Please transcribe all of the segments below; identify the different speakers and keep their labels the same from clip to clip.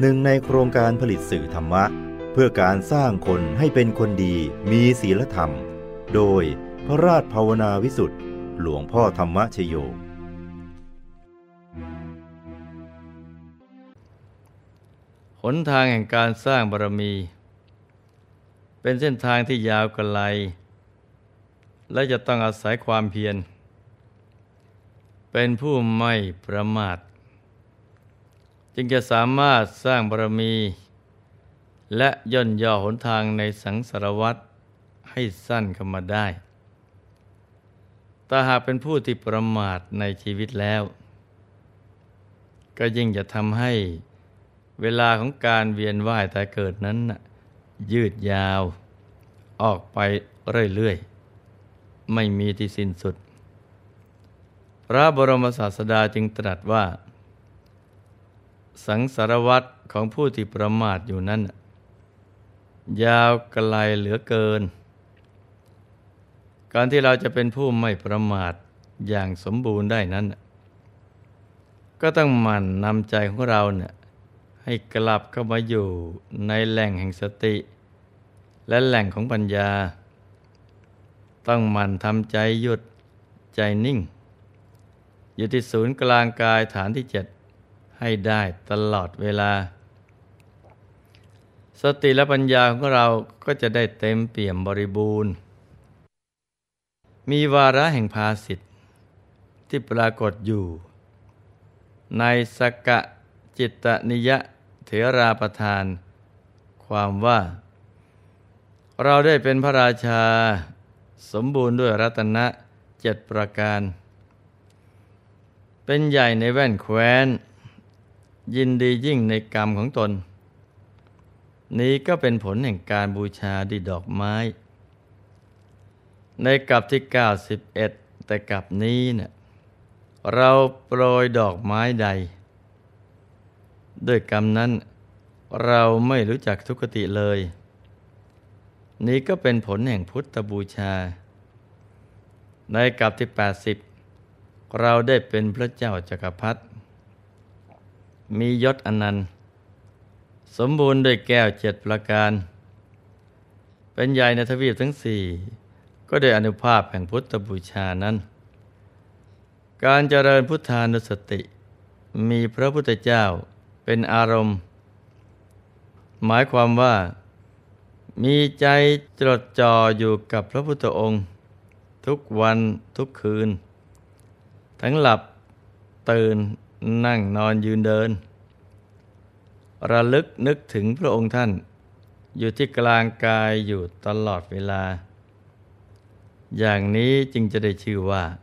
Speaker 1: หนึ่งในโครงการผลิตสื่อธรรมะ เพื่อการสร้างคนให้เป็นคนดีมีศีลธรรม โดยพระราชภาวนาวิสุทธ์หลวงพ่อธรรมชโย
Speaker 2: หนทางแห่งการสร้างบารมี เป็นเส้นทางที่ยาวไกล และจะต้องอาศัยความเพียร เป็นผู้ไม่ประมาท จึงจะสามารถสร้างบารมี และย่นย่อหนทางในสังสารวัตรให้สั้นเข้ามาได้แต่หากเป็นผู้ที่ประมาทในชีวิตแล้ว ก็ยิ่งจะทำให้เวลาของการเวียนว่ายตายเกิดนั้น ยืดยาว ออกไปเรื่อยๆ ไม่มีที่สิ้นสุด พระบรมศาสดาจึงตรัสว่า สังสารวัตรของผู้ที่ประมาทอยู่นั้น ยาวไกลเหลือเกิน การที่เราจะเป็นผู้ไม่ประมาทอย่างสมบูรณ์ได้นั้น ก็ต้องหมั่นนำใจของเราเนี่ยให้กลับเข้ามาอยู่ในแหล่งแห่งสติ และแหล่งของปัญญา ต้องหมั่นทำใจหยุดใจนิ่ง อยู่ที่ศูนย์กลางกายฐานที่เจ็ด ให้ได้ตลอดเวลา สติและปัญญาของเราก็จะได้เต็มเปี่ยมบริบูรณ์ มีวาระแห่งภาสิทธิ์ที่ปรากฏอยู่ ในสกะจิตนิยะเถราประทาน ความว่า เราได้เป็นพระราชา สมบูรณ์ด้วยรัตนะเจ็ดประการ เป็นใหญ่ในแว่นแคว้น ยินดียิ่งในกรรมของตน นี้ก็เป็นผลแห่งการบูชาด้วยดอกไม้ ในกลับที่ 91 แต่กลับนี้เนะ่ยเราโปรยดอกไม้ใด ด้วยกรรมนั้นเราไม่รู้จักทุกติเลย นี้ก็เป็นผลแห่งพุทธบูชา ในกลับที่ 80 เราได้เป็นพระเจ้าจักรพรรดิ มียศอนันต์ สมบูรณ์ด้วยแก้วเจ็ดประการ เป็นใหญ่ในทวีปทั้งสี่ก็ได้อนุภาพแห่งพุทธบูชานั้น การเจริญพุทธานุสติ มีพระพุทธเจ้าเป็นอารมณ์ หมายความว่ามีใจจดจ่ออยู่กับพระพุทธองค์ ทุกวันทุกคืน ทั้งหลับตื่น นั่งนอนยืนเดิน ระลึกนึกถึงพระองค์ท่าน อยู่ที่กลางกายอยู่ตลอดเวลา อย่างนี้จึงจะได้ชื่อว่าจ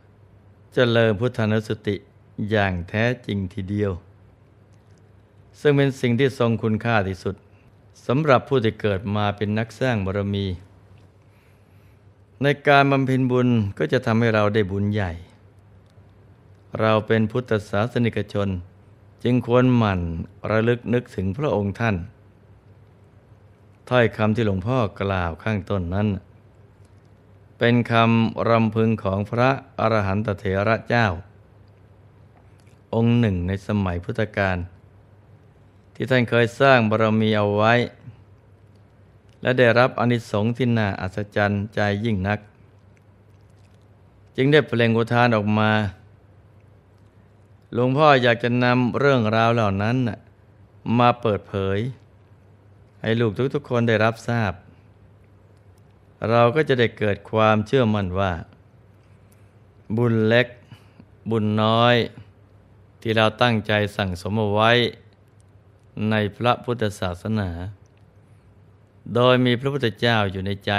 Speaker 2: เจริญพุทธานุสติอย่างแท้จริงทีเดียว ซึ่งเป็นสิ่งที่ทรงคุณค่าที่สุดสำหรับผู้ที่เกิดมาเป็นนักสร้างบารมี ในการบำเพ็ญบุญก็จะทำให้เราได้บุญใหญ่ เราเป็นพุทธศาสนิกชน จึงควรหมั่นระลึกนึกถึงพระองค์ท่าน ถ้อยคำที่หลวงพ่อกล่าวข้างต้นนั้น เป็นคำรำพึงของพระอรหันตเถระเจ้า องค์หนึ่งในสมัยพุทธกาลที่ท่านเคยสร้างบารมีเอาไว้ และได้รับอนิสงส์ที่น่าอัศจรรย์ใจยิ่งนัก จึงได้เปล่งอุทานออกมา หลวงพ่ออยากจะนำเรื่องราวเหล่านั้นมาเปิดเผย ให้ลูกทุกๆคนได้รับทราบ เราก็จะได้เกิดความเชื่อมั่นว่า บุญเล็ก บุญน้อย ที่เราตั้งใจสั่งสมเอาไว้ ในพระพุทธศาสนา โดยมีพระพุทธเจ้าอยู่ในใจ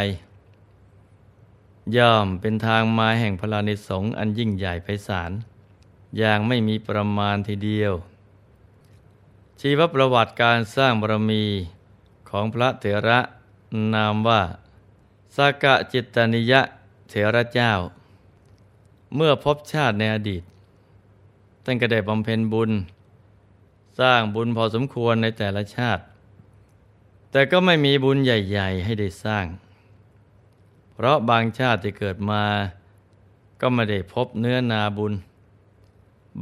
Speaker 2: ย่อมเป็นทางมาแห่งพลานิสงอันยิ่งใหญ่ไพศาล อย่างไม่มีประมาณทีเดียว ชีวประวัติการสร้างบารมีของพระเถระนามว่าสากะจิตตนิยะเถระเจ้า เมื่อพบชาติในอดีตท่านก็ได้บำเพ็ญบุญ สร้างบุญพอสมควรในแต่ละชาติ แต่ก็ไม่มีบุญใหญ่ ๆ ให้ได้สร้าง เพราะบางชาติที่เกิดมา ก็ไม่ได้พบเนื้อนาบุญ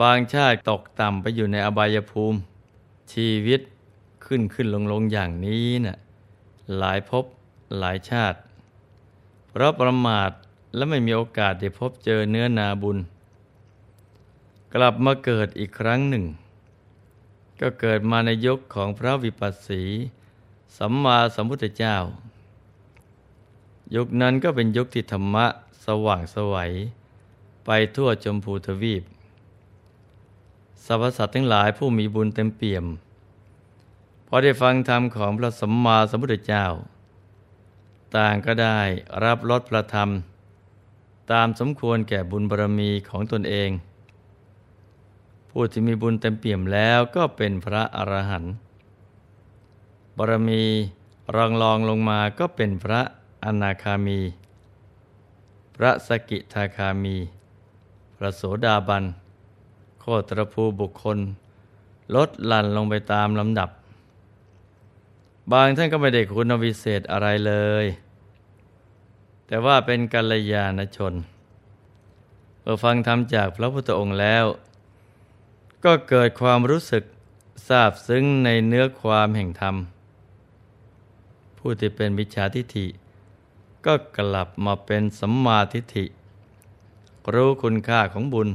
Speaker 2: บางชาติตกต่ำไปอยู่ในอบายภูมิ ชีวิตขึ้นขึ้นลงลงอย่างนี้นะ่ะหลายภพหลายชาติ เพราะประมาทและไม่มีโอกาสได้พบเจอเนื้อนาบุญ กลับมาเกิดอีกครั้งหนึ่ง ก็เกิดมาในยุคของพระวิปัสสี สัมมาสัมพุทธเจ้า ยุคนั้นก็เป็นยุคที่ธรรมะสว่างสวัย ไปทั่วจมพูทวีป สรรพสัตว์ทั้งหลายผู้มีบุญเต็มเปี่ยมพอได้ฟังธรรมของพระสัมมาสัมพุทธเจ้า ต่างก็ได้รับรสพระธรรม ตามสมควรแก่บุญบารมีของตนเอง ผู้ที่มีบุญเต็มเปี่ยมแล้วก็เป็นพระอรหันต์บารมีรองรองลงมาก็เป็นพระอนาคามี พระสกิทาคามี พระโสดาบัน โคตรภูบุคคล ลดหลั่นลงไปตามลำดับ บางท่านก็ไม่ได้คุณวิเศษอะไรเลย แต่ว่าเป็นกัลยาณชนเมื่อฟังธรรมจากพระพุทธองค์แล้ว ก็เกิดความรู้สึกทราบซึ้งในเนื้อความแห่งธรรม ผู้ที่เป็นวิชาทิฏฐิ ก็กลับมาเป็นสัมมาทิฏฐิ รู้คุณค่าของบุญ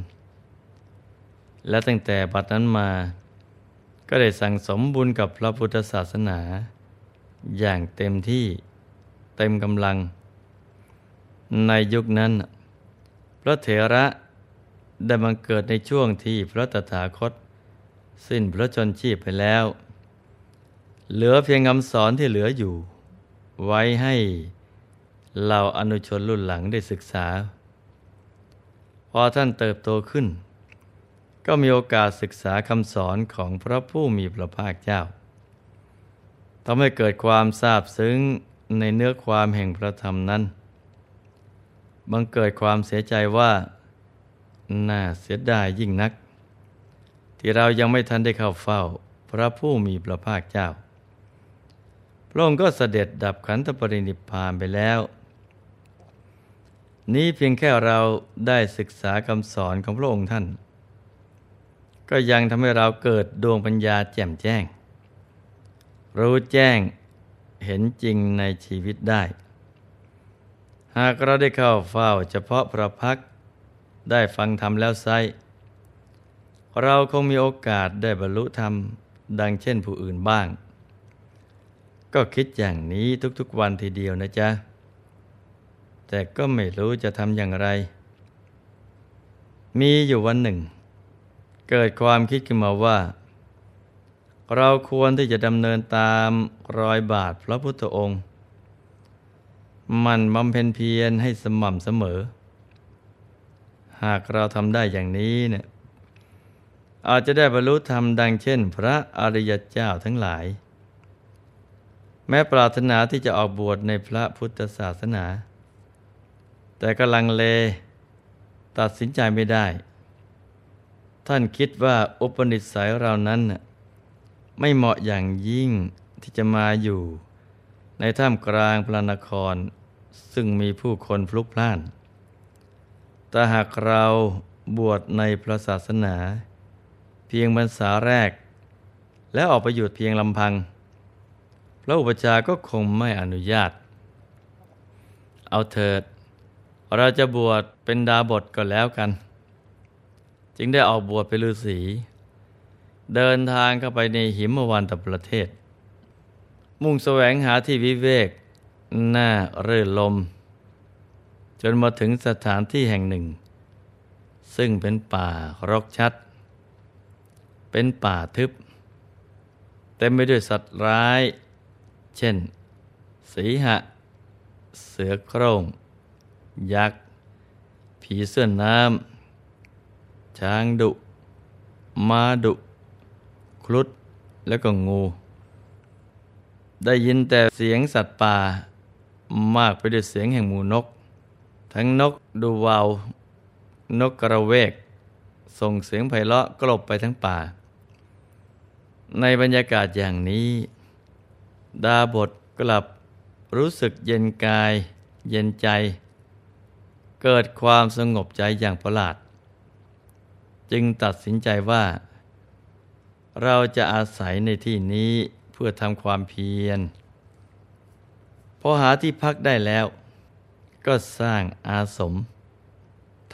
Speaker 2: และตั้งแต่บัดนั้นมา ก็ได้สั่งสมบุญกับพระพุทธศาสนา อย่างเต็มที่เต็มกำลัง ในยุคนั้น พระเถระได้บังเกิดในช่วงที่พระตถาคต สิ้นพระชนชีพไปแล้ว เหลือเพียงคำสอนที่เหลืออยู่ ไว้ให้เหล่าอนุชนรุ่นหลังได้ศึกษา พอท่านเติบโตขึ้น ก็มีโอกาสศึกษาคำสอนของพระผู้มีพระภาคเจ้าทำให้เกิดความทราบซึ้งในเนื้อความแห่งพระธรรมนั้น บังเกิดความเสียใจว่าน่าเสียดายยิ่งนัก ที่เรายังไม่ทันได้เข้าเฝ้าพระผู้มีพระภาคเจ้า พระองค์ก็เสด็จดับขันธปรินิพพานไปแล้ว นี้เพียงแค่เราได้ศึกษาคำสอนของพระองค์ท่าน ก็ยังทำให้เราเกิดดวงปัญญาแจ่มแจ้ง รู้แจ้งเห็นจริงในชีวิตได้ หากเราได้เข้าเฝ้าเฉพาะพระพักได้ฟังธรรมแล้วไซเราคงมีโอกาสได้บรรลุธรรมดังเช่นผู้อื่นบ้าง ก็คิดอย่างนี้ทุกๆวันทีเดียวนะจ๊ะ แต่ก็ไม่รู้จะทำอย่างไร มีอยู่วันหนึ่ง เกิดความคิดขึ้นมาว่า เราควรที่จะดำเนินตามรอยบาทพระพุทธองค์ มันบำเพ็ญเพียรให้สม่ำเสมอ หากเราทำได้อย่างนี้เนี่ยอาจจะได้บรรลุธรรมดังเช่น พระอริยเจ้าทั้งหลาย แม้ปรารถนาที่จะออกบวชในพระพุทธศาสนา แต่กำลังเล ตัดสินใจไม่ได้ ท่านคิดว่าอุปนิสัยเรานั้น ไม่เหมาะอย่างยิ่งที่จะมาอยู่ ในท่ามกลางพระนคร ซึ่งมีผู้คนพลุกพล่าน แต่หากเราบวชในพระศาสนา เพียงพรรษาแรก แล้วออกไปอยู่เพียงลำพัง พระอุปชาก็คงไม่อนุญาต เอาเถิด เราจะบวชเป็นดาบทก็แล้วกัน จึงได้ออกบวชเป็นฤาษีเดินทางเข้าไปในหิมวันตประเทศ มุ่งแสวงหาที่วิเวกหน้าเรื่นลม จนมาถึงสถานที่แห่งหนึ่ง ซึ่งเป็นป่ารกชัด เป็นป่าทึบ เต็มไปด้วยสัตว์ร้าย เช่น สีหะ เสือโคร่ง ยักษ์ ผีเสื้อน้ำ ช้างดุ ม้าดุ ครุฑแล้วก็งู ได้ยินแต่เสียงสัตว์ป่า มากไปด้วยเสียงแห่งหมูนก ทั้งนกดูวาวนกกระเวก ส่งเสียงไพเราะกลบไปทั้งป่า ในบรรยากาศอย่างนี้ ดาบทกลับรู้สึกเย็นกาย เย็นใจ เกิดความสงบใจอย่างประหลาด จึงตัดสินใจว่า เราจะอาศัยในที่นี้เพื่อทำความเพียรพอหาที่พักได้แล้ว ก็สร้างอาสม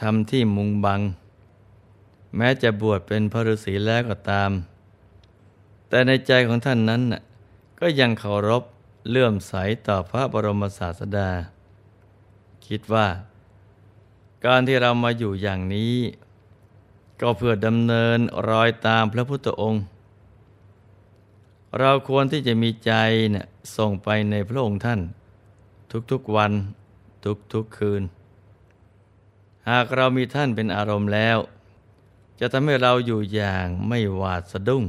Speaker 2: ทำที่มุงบัง แม้จะบวชเป็นพระฤาษีแล้วก็ตาม แต่ในใจของท่านนั้นก็ยังเคารพเลื่อมใสต่อพระบรมศาสดา คิดว่า การที่เรามาอยู่อย่างนี้ ก็เพื่อดำเนินรอยตามพระพุทธองค์ เราควรที่จะมีใจเนี่ยส่งไปในพระองค์ท่าน ทุกๆวันทุกๆคืน หากเรามีท่านเป็นอารมณ์แล้ว จะทำให้เราอยู่อย่างไม่หวาดสะดุ้ง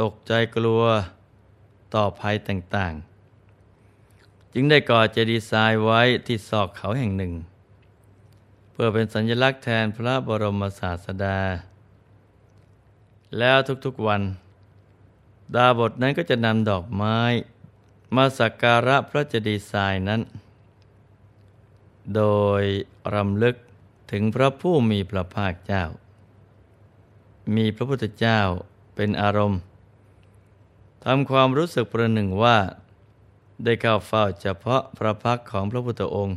Speaker 2: ตกใจกลัวต่อภัยต่างๆ จึงได้ก่อเจดีย์ทรายไว้ที่ซอกเขาแห่งหนึ่ง เพื่อเป็นสัญลักษณ์แทนพระบรมศาสดา แล้วทุกๆวัน ดาบทนั้นก็จะนำดอกไม้ มาสักการะพระเจดีย์ทรายนั้น โดยรำลึกถึงพระผู้มีพระภาคเจ้า มีพระพุทธเจ้าเป็นอารมณ์ทำความรู้สึกประหนึ่งว่า ได้เข้าเฝ้าเฉพาะพระพักของพระพุทธองค์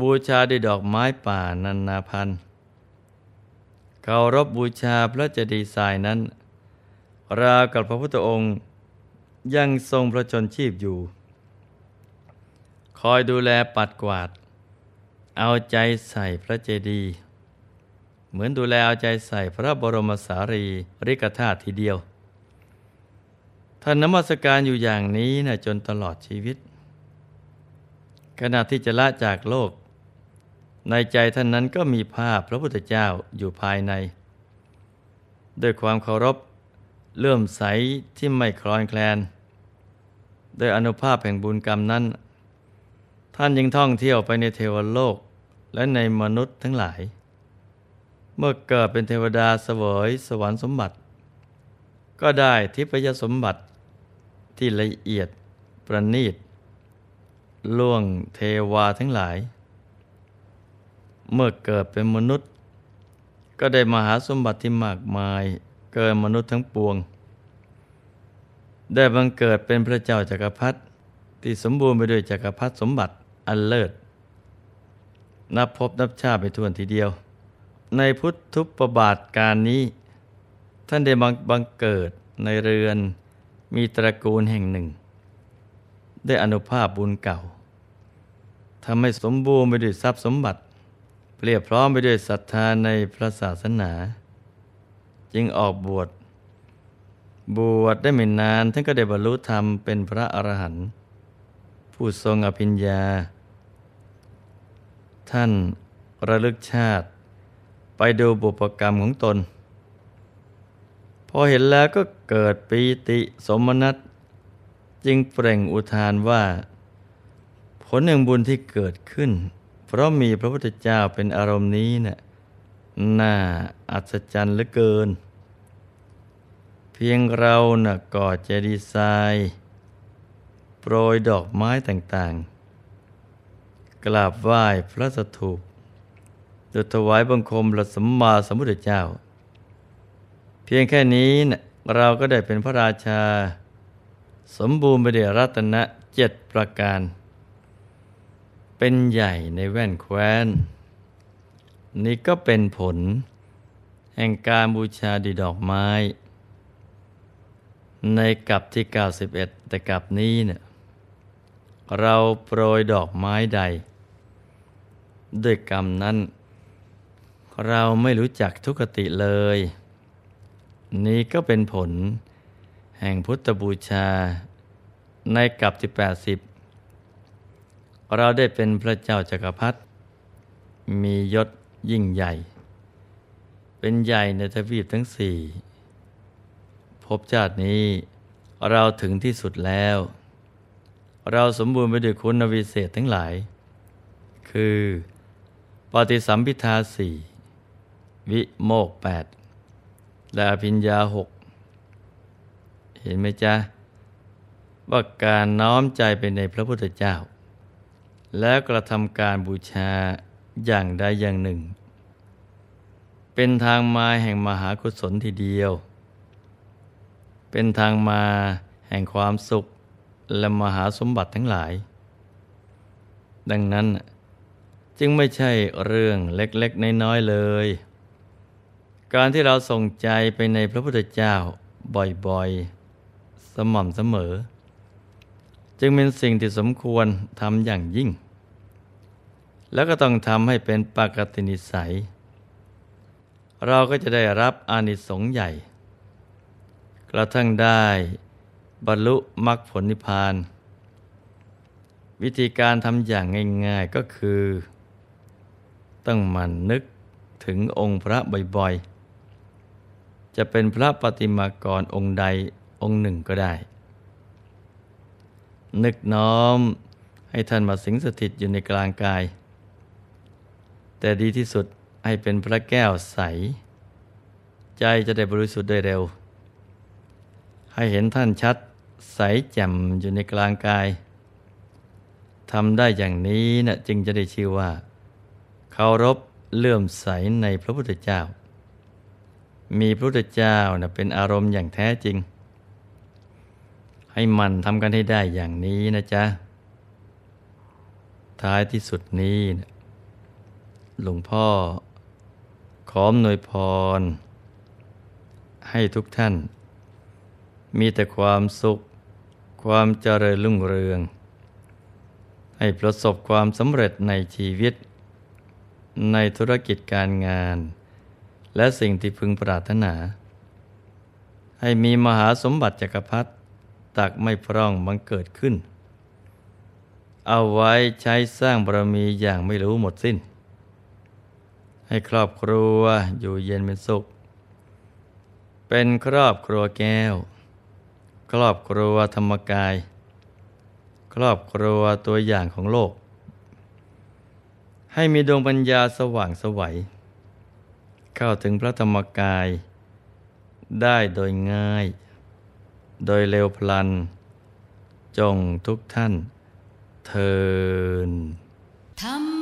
Speaker 2: บูชาด้วยดอกไม้ป่านันาพันธ์เคารพบบูชาพระเจดีย์ทรายนั้น ราวกับพระพุทธองค์ยังทรงพระชนชีพอยู่ คอยดูแลปัดกวาด เอาใจใส่พระเจดีย์เหมือนดูแลเอาใจใส่พระบรมสารีริกธาตุทีเดียวท่านนมัสการอยู่อย่างนี้นะจนตลอดชีวิต ขณะที่จะละจากโลก ในใจท่านนั้นก็มีภาพพระพุทธเจ้าอยู่ภายใน ด้วยความเคารพเลื่อมใสที่ไม่คลอนแคลนโดยอนุภาพแห่งบุญกรรมนั้น ท่านยังท่องเที่ยวไปในเทวโลกและในมนุษย์ทั้งหลาย เมื่อเกิดเป็นเทวดาเสวยสวรรค์สมบัติ ก็ได้ทิพยสมบัติที่ละเอียดประณีตล่วงเทวาทั้งหลาย เมื่อเกิดเป็นมนุษย์ ก็ได้มหาสมบัติที่มากมายเกินมนุษย์ทั้งปวง ได้บังเกิดเป็นพระเจ้าจากักรพรรดิที่สมบูรณ์ไปด้วยจักรพรรดิสมบัติอันเลิศ นับพบนับชาไปทวนทีเดียว ในพุทธุปบาทการนี้ ท่านได้บังเกิดในเรือนมีตระกูลแห่งหนึ่ง ได้อนุภาพบุญเก่าทำให้สมบูรณ์ไปด้วยทรัพย์สมบัติ เปรียบพร้อมไปด้วยศรัทธาในพระศาสนา จึงออกบวช บวชได้ไม่นานท่านก็ได้บรรลุธรรมเป็นพระอรหันต์ผู้ทรงอภิญญา ท่านระลึกชาติ ไปดูบุปกรรมของตน พอเห็นแล้วก็เกิดปีติสมนัตจึงเปล่งอุทานว่า ผลแห่งบุญที่เกิดขึ้น เพราะมีพระพุทธเจ้าเป็นอารมณ์นี้นะ่ะน่าอัศจรรย์เหลือเกิน เพียงเรานะ่ะกอดเจดีย์ทรายโปรยดอกไม้ต่างๆ กราบไหว้พระสถูปโดถวายบังคมพระสัมมาสัมพุทธเจ้า เพียงแค่นี้นะเราก็ได้เป็นพระราชา สมบูรณ์ไปด้วยรัตนะเจ็ดประการ เป็นใหญ่ในแว่นแคว้น นี่ก็เป็นผล แห่งการบูชาดีดอกไม้ ในกับที่ 91 แต่กับนี้เนี่ยเราโปรยดอกไม้ใด ด้วยกรรมนั้น เราไม่รู้จักทุกติเลย นี้ก็เป็นผล แห่งพุทธบูชาในกับที่แปดสิบ เราได้เป็นพระเจ้าจากักรพรรดิมียศยิ่งใหญ่ เป็นใหญ่ในทวีปทั้งสี่พบชาตินี้เราถึงที่สุดแล้ว เราสมบูรณ์ไปด้วยคุณวิเศษทั้งหลาย คือปฏิสัมพิทาสี่วิโมกแปดและอภิญญาหกเห็นไหมจ๊ะ ว่าการน้อมใจไปในพระพุทธเจ้า แล้วกระทำการบูชาอย่างใดอย่างหนึ่ง เป็นทางมาแห่งมหากุศลทีเดียวเป็เป็นทางมาแห่งความสุขและมหาสมบัติทั้งหลาย ดังนั้นจึงไม่ใช่เรื่องเล็กๆ น้อยๆเลย การที่เราส่งใจไปในพระพุทธเจ้าบ่อยๆ สม่ำเสมอ จึงเป็นสิ่งที่สมควรทำอย่างยิ่ง แล้วก็ต้องทำให้เป็นปกตินิสัย เราก็จะได้รับอานิสงส์ใหญ่ กระทั่งได้บรรลุมรรคผลนิพพาน วิธีการทำอย่างง่าย ๆก็คือ ต้องมันนึกถึงองค์พระบ่อยๆ จะเป็นพระปฏิมากรองค์ใดองค์หนึ่งก็ได้ นึกน้อม ให้ท่านมาสิงสถิตอยู่ในกลางกาย แต่ดีที่สุดให้เป็นพระแก้วใส ใจจะได้บริสุทธิ์ได้เร็ว ให้เห็นท่านชัดใสแจ่มอยู่ในกลางกายทำได้อย่างนี้นะจึงจะได้ชื่อว่าเคารพเลื่อมใสในพระพุทธเจ้า มีพระพุทธเจ้านะเป็นอารมณ์อย่างแท้จริง ให้มันทำกันให้ได้อย่างนี้นะจ๊ะ ท้ายที่สุดนี้นะหลวงพ่อ ขอมหนวยพร ให้ทุกท่าน มีแต่ความสุข ความเจริญรุ่งเรือง ให้ประสบความสำเร็จในชีวิต ในธุรกิจการงาน และสิ่งที่พึงปรารถนา ให้มีมหาสมบัติจักรพรรดิ ตักไม่พร่องบังเกิดขึ้น เอาไว้ใช้สร้างบารมีอย่างไม่รู้หมดสิ้น ให้ครอบครัวอยู่เย็นเป็นสุข เป็นครอบครัวแก้ว ครอบครัวธรรมกาย ครอบครัวตัวอย่างของโลก ให้มีดวงปัญญาสว่างสวัย เข้าถึงพระธรรมกายได้โดยง่าย โดยเร็วพลัน จงทุกท่านเทิน
Speaker 3: ธรรม